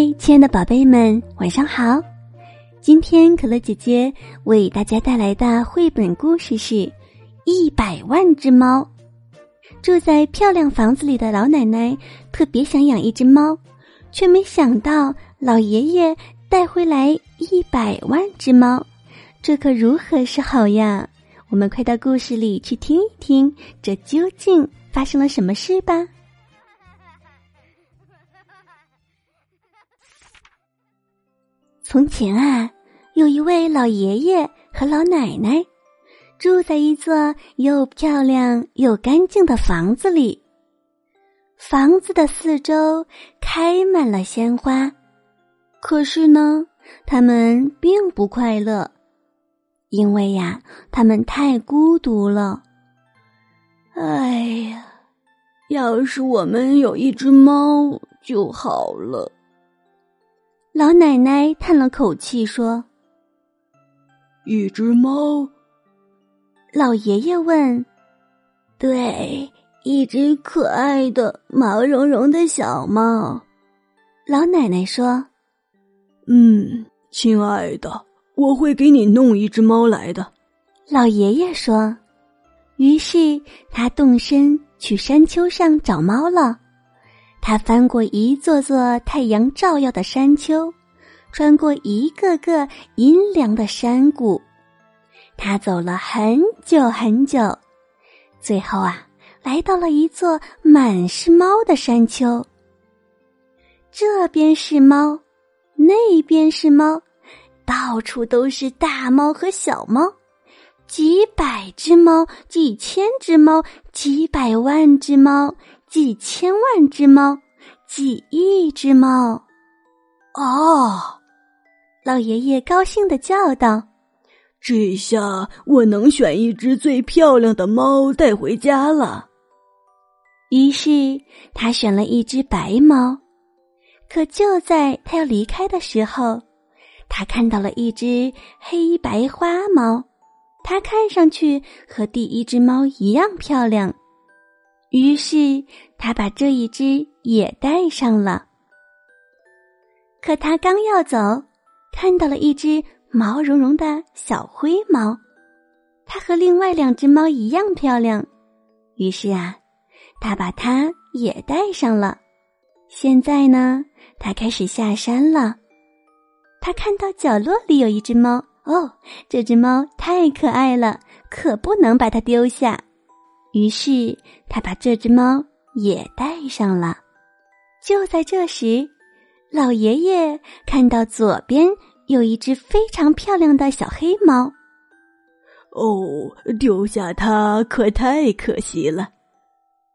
嗨，亲爱的宝贝们，晚上好！今天可乐姐姐为大家带来的绘本故事是《一百万只猫》。住在漂亮房子里的老奶奶特别想养一只猫，却没想到老爷爷带回来一百万只猫，这可如何是好呀？我们快到故事里去听一听，这究竟发生了什么事吧。从前啊，有一位老爷爷和老奶奶，住在一座又漂亮又干净的房子里。房子的四周开满了鲜花，可是呢，他们并不快乐，因为呀，他们太孤独了。哎呀，要是我们有一只猫就好了。老奶奶叹了口气说：“一只猫。”老爷爷问：“对，一只可爱的毛茸茸的小猫。”老奶奶说：“嗯，亲爱的，我会给你弄一只猫来的。”老爷爷说。于是他动身去山丘上找猫了。他翻过一座座太阳照耀的山丘，穿过一个个阴凉的山谷，他走了很久很久，最后啊，来到了一座满是猫的山丘。这边是猫，那边是猫，到处都是大猫和小猫，几百只猫，几千只猫，几百万只猫。几千万只猫，几亿只猫，哦！老爷爷高兴的叫道：“这下我能选一只最漂亮的猫带回家了。”于是他选了一只白猫。可就在他要离开的时候，他看到了一只黑白花猫，它看上去和第一只猫一样漂亮。于是他把这一只也带上了。可他刚要走，看到了一只毛茸茸的小灰猫，它和另外两只猫一样漂亮。于是啊，他把它也带上了。现在呢，他开始下山了。他看到角落里有一只猫，哦，这只猫太可爱了，可不能把它丢下。于是，他把这只猫也带上了。就在这时，老爷爷看到左边有一只非常漂亮的小黑猫。哦，丢下它可太可惜了，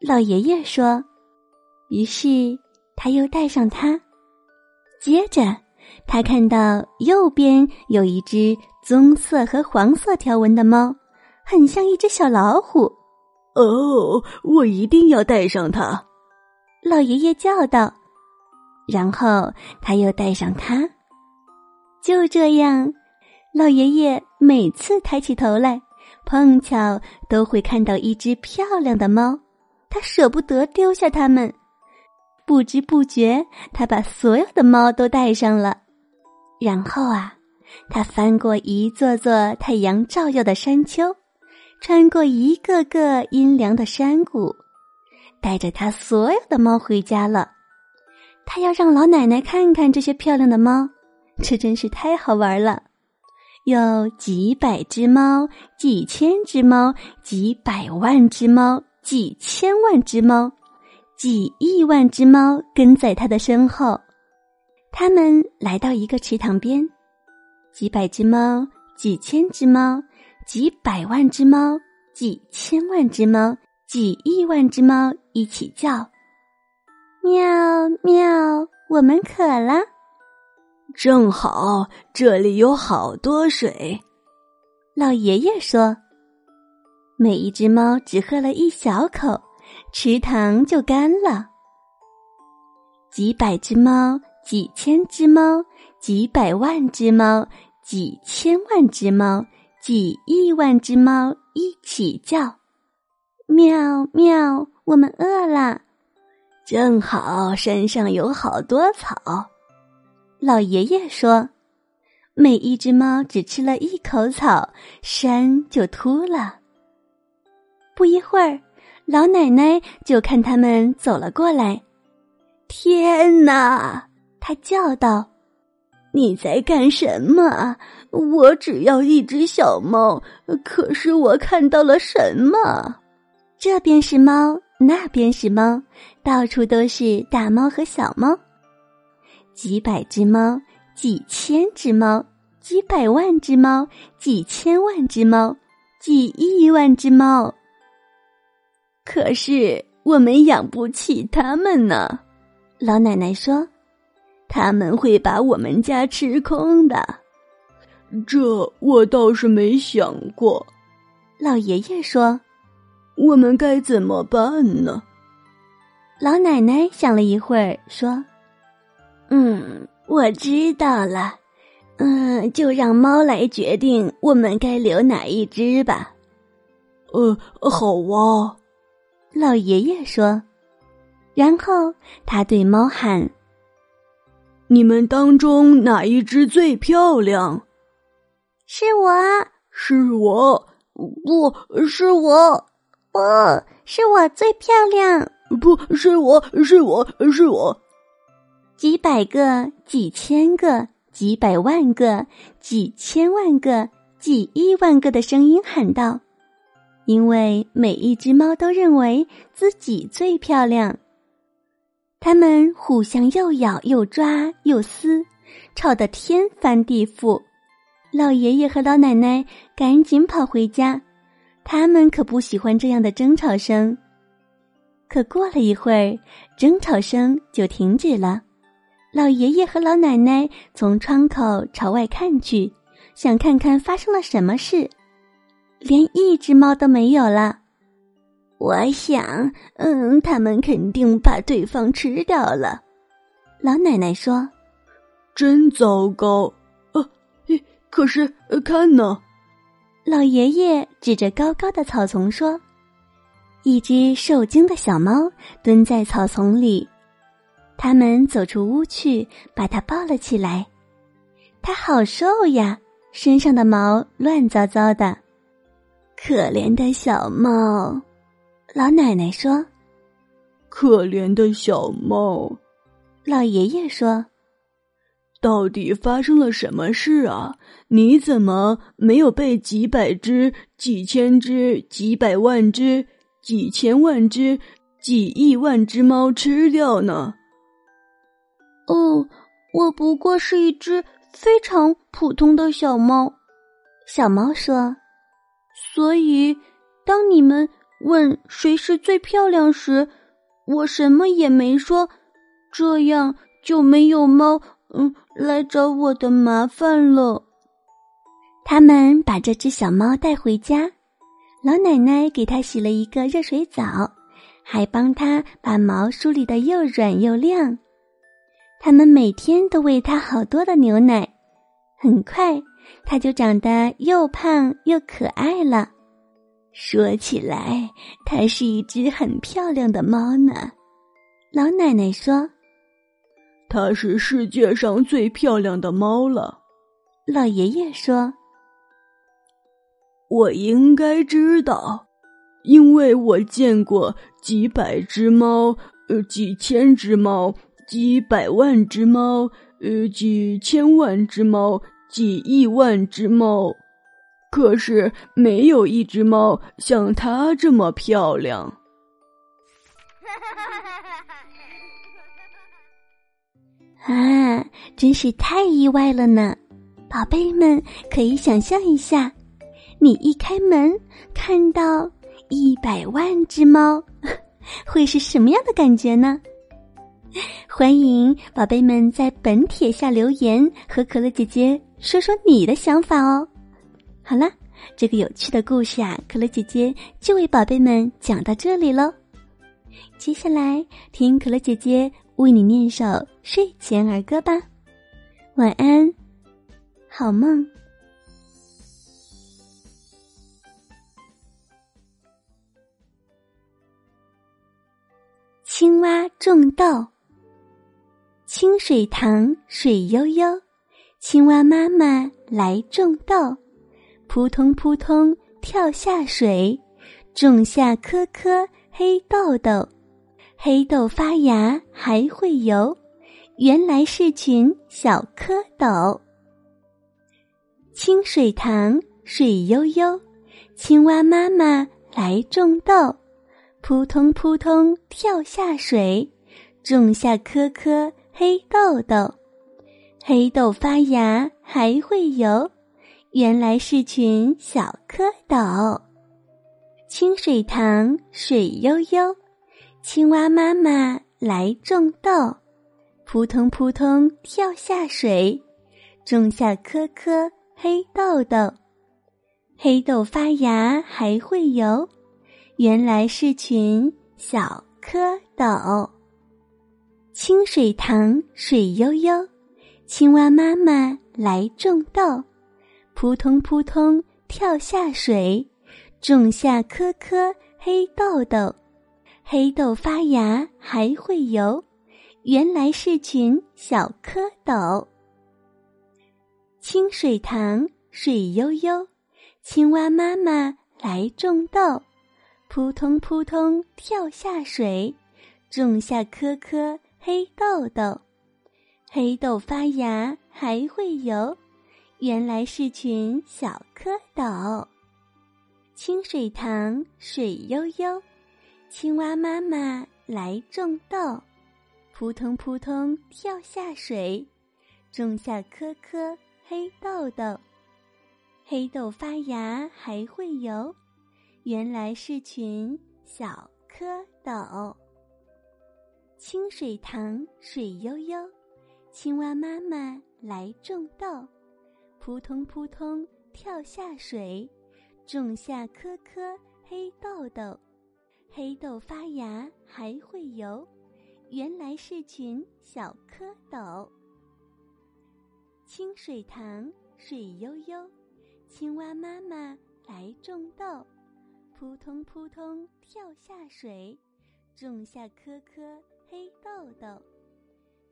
老爷爷说。于是，他又带上它。接着，他看到右边有一只棕色和黄色条纹的猫，很像一只小老虎。哦，我一定要带上它！老爷爷叫道。然后他又带上它。就这样，老爷爷每次抬起头来，碰巧都会看到一只漂亮的猫。他舍不得丢下它们，不知不觉，他把所有的猫都带上了。然后啊，他翻过一座座太阳照耀的山丘。穿过一个个阴凉的山谷，带着他所有的猫回家了。他要让老奶奶看看这些漂亮的猫，这真是太好玩了。有几百只猫，几千只猫，几百万只猫，几千万只猫，几亿万只猫跟在他的身后。他们来到一个池塘边，几百只猫，几千只猫。几百万只猫，几千万只猫，几亿万只猫一起叫：“喵喵！我们渴了。”正好这里有好多水。老爷爷说：“每一只猫只喝了一小口，池塘就干了。”几百只猫，几千只猫，几百万只猫，几千万只猫。几亿万只猫一起叫，喵喵！我们饿了，正好山上有好多草。老爷爷说：“每一只猫只吃了一口草，山就秃了。”不一会儿，老奶奶就看他们走了过来。天哪！她叫道：“你在干什么？我只要一只小猫，可是我看到了什么？这边是猫，那边是猫，到处都是大猫和小猫。”几百只猫，几千只猫，几百万只猫，几千万只猫，几亿万只猫。可是我们养不起它们呢，老奶奶说：“他们会把我们家吃空的。”这我倒是没想过。老爷爷说：“我们该怎么办呢？”老奶奶想了一会儿说。嗯，我知道了。嗯，就让猫来决定我们该留哪一只吧。呃，好啊，老爷爷说。然后他对猫喊：“你们当中哪一只最漂亮？”“是我。”“是我。”“不是我。”“不是我最漂亮。”“不是我，是我是我。”几百个、几千个、几百万个、几千万个、几亿万个的声音喊道：“因为每一只猫都认为自己最漂亮。”它们互相又咬又抓又撕，吵得天翻地覆。老爷爷和老奶奶赶紧跑回家，他们可不喜欢这样的争吵声。可过了一会儿，争吵声就停止了。老爷爷和老奶奶从窗口朝外看去，想看看发生了什么事。连一只猫都没有了。我想，嗯，他们肯定把对方吃掉了。老奶奶说：“真糟糕！啊，可是看呢。”老爷爷指着高高的草丛说：“一只受惊的小猫蹲在草丛里。”他们走出屋去，把它抱了起来。它好瘦呀，身上的毛乱糟糟的。可怜的小猫，老奶奶说：“可怜的小猫。”老爷爷说：“到底发生了什么事啊？你怎么没有被几百只、几千只、几百万只、几千万只、几亿万只猫吃掉呢？”哦，我不过是一只非常普通的小猫。小猫说：“所以，当你们问谁是最漂亮时，我什么也没说，这样就没有猫嗯来找我的麻烦了。”他们把这只小猫带回家，老奶奶给它洗了一个热水澡，还帮它把毛梳理的又软又亮。他们每天都喂它好多的牛奶，很快它就长得又胖又可爱了。说起来，它是一只很漂亮的猫呢。老奶奶说：“它是世界上最漂亮的猫了。”老爷爷说：“我应该知道，因为我见过几百只猫，呃，几千只猫。”几百万只猫，呃，几千万只猫，几亿万只猫，可是没有一只猫像它这么漂亮。啊，真是太意外了呢！宝贝们可以想象一下，你一开门看到一百万只猫，会是什么样的感觉呢？欢迎宝贝们在本帖下留言，和可乐姐姐说说你的想法哦。好了，这个有趣的故事啊，可乐姐姐就为宝贝们讲到这里喽。接下来听可乐姐姐为你念首睡前儿歌吧。晚安，好梦。青蛙种豆。清水塘水悠悠，青蛙妈妈来种豆，扑通扑通跳下水，种下颗颗黑豆豆。黑豆发芽还会游，原来是群小蝌蚪。清水塘水悠悠，青蛙妈妈来种豆，扑通扑通跳下水，种下颗颗黑豆豆。黑豆发芽还会游，原来是群小蝌蚪。清水塘水悠悠，青蛙妈妈来种豆，扑通扑通跳下水，种下颗颗。黑豆豆，黑豆发芽还会游，原来是群小蝌蚪。清水塘水悠悠，青蛙妈妈来种豆，扑通扑通跳下水，种下颗颗黑豆豆。黑豆发芽还会游，原来是群小蝌蚪。清水塘水悠悠，青蛙妈妈来种豆，扑通扑通跳下水，种下颗颗黑豆豆。黑豆发芽还会游，原来是群小蝌蚪。清水塘水悠悠，青蛙妈妈来种豆，扑通扑通跳下水，种下颗颗。黑豆豆，黑豆发芽还会游，原来是群小蝌蚪。清水塘水悠悠，青蛙妈妈来种豆，扑通扑通跳下水，种下颗颗黑豆豆。黑豆发芽还会游，原来是群小蝌蚪。清水塘水悠悠，青蛙妈妈来种豆，扑通扑通跳下水，种下颗颗黑豆豆。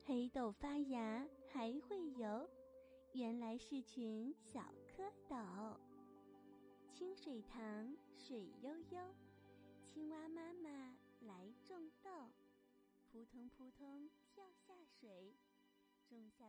黑豆发芽还会游，原来是群小蝌蚪。清水塘水悠悠，青蛙妈妈来种豆，扑通扑通跳下水，种下